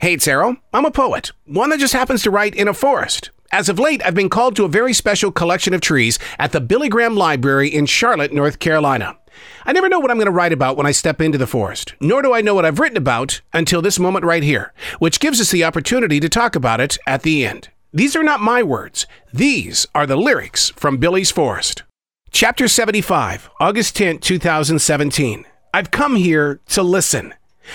Hey, it's Arrow. I'm a poet, one that just happens to write in a forest. As of late, I've been called to a very special collection of trees at the Billy Graham Library in Charlotte, North Carolina. I never know what I'm going to write about when I step into the forest, nor do I know what I've written about until this moment right here, which gives us the opportunity to talk about it at the end. These are not my words, these are the lyrics from Billy's Forest. Chapter 75, August 10, 2017. I've come here to listen,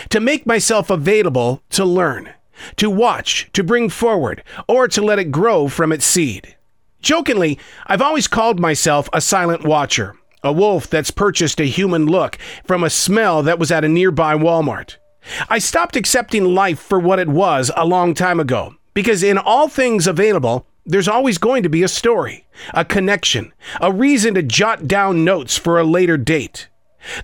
to make myself available to learn, to watch, to bring forward, or to let it grow from its seed. Jokingly, I've always called myself a silent watcher, a wolf that's purchased a human look from a smell that was at a nearby Walmart. I stopped accepting life for what it was a long time ago, because in all things available, there's always going to be a story, a connection, a reason to jot down notes for a later date.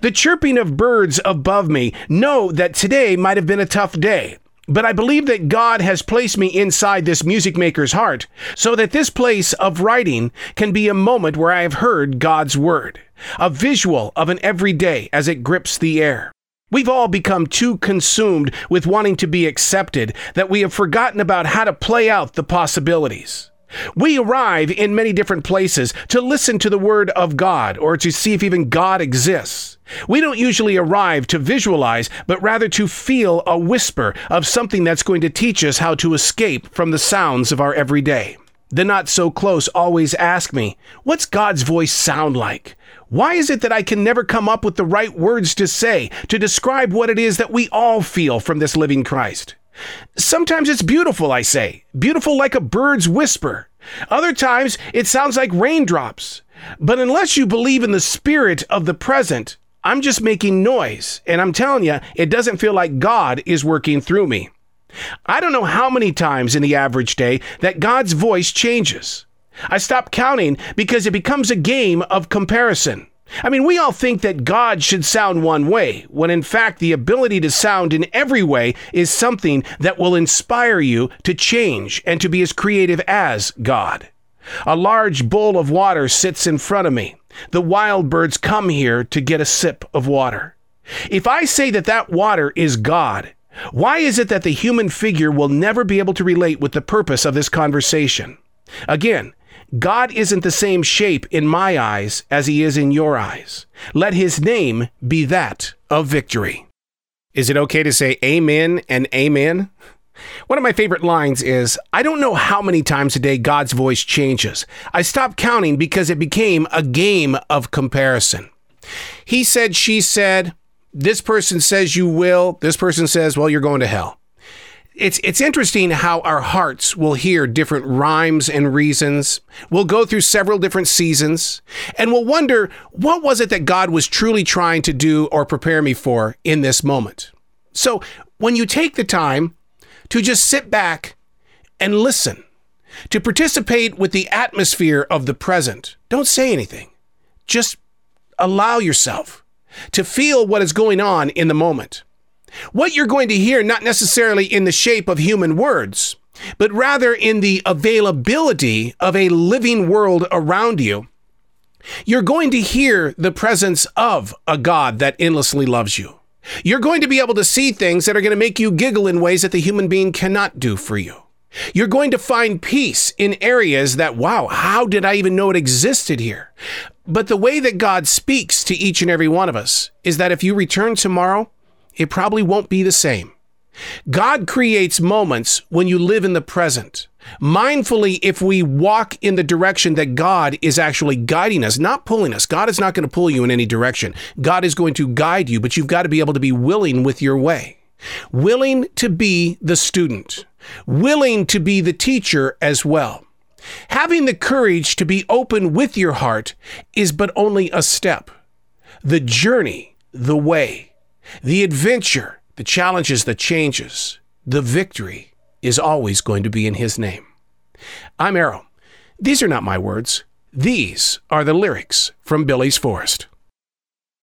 The chirping of birds above me know that today might have been a tough day, but I believe that God has placed me inside this music maker's heart so that this place of writing can be a moment where I have heard God's word, a visual of an everyday as it grips the air. We've all become too consumed with wanting to be accepted that we have forgotten about how to play out the possibilities. We arrive in many different places to listen to the Word of God or to see if even God exists. We don't usually arrive to visualize, but rather to feel a whisper of something that's going to teach us how to escape from the sounds of our everyday. The not so close always ask me, What's God's voice sound like? Why is it that I can never come up with the right words to say to describe what it is that we all feel from this living Christ? Sometimes it's beautiful, I say, beautiful like a bird's whisper. Other times it sounds like raindrops. But unless you believe in the spirit of the present, I'm just making noise. And I'm telling you, it doesn't feel like God is working through me. I don't know how many times in the average day that God's voice changes. I stop counting because it becomes a game of comparison. I mean, we all think that God should sound one way, when in fact, the ability to sound in every way is something that will inspire you to change and to be as creative as God. A large bowl of water sits in front of me. The wild birds come here to get a sip of water. If I say that that water is God, why is it that the human figure will never be able to relate with the purpose of this conversation? Again, God isn't the same shape in my eyes as he is in your eyes. Let his name be that of victory. Is it okay to say amen and amen? One of my favorite lines is I don't know how many times a day God's voice changes. I stopped counting because it became a game of comparison. He said, she said, this person says you will, this person says, well, you're going to hell it's it's interesting how our hearts will hear different rhymes and reasons. We'll go through several different seasons and we'll wonder what was it that God was truly trying to do or prepare me for in this moment. So, when you take the time to just sit back and listen, to participate with the atmosphere of the present, don't say anything. Just allow yourself to feel what is going on in the moment. What you're going to hear, not necessarily in the shape of human words, but rather in the availability of a living world around you, you're going to hear the presence of a God that endlessly loves you. You're going to be able to see things that are going to make you giggle in ways that the human being cannot do for you. You're going to find peace in areas that, wow, how did I even know it existed here? But the way that God speaks to each and every one of us is that if you return tomorrow, it probably won't be the same. God creates moments when you live in the present. Mindfully, if we walk in the direction that God is actually guiding us, not pulling us, God is not going to pull you in any direction. God is going to guide you, but you've got to be able to be willing with your way. Willing to be the student, willing to be the teacher as well. Having the courage to be open with your heart is but only a step. The journey, the way, the adventure, the challenges, the changes, the victory is always going to be in His name. I'm Arrow. These are not my words. These are the lyrics from Billy's Forest.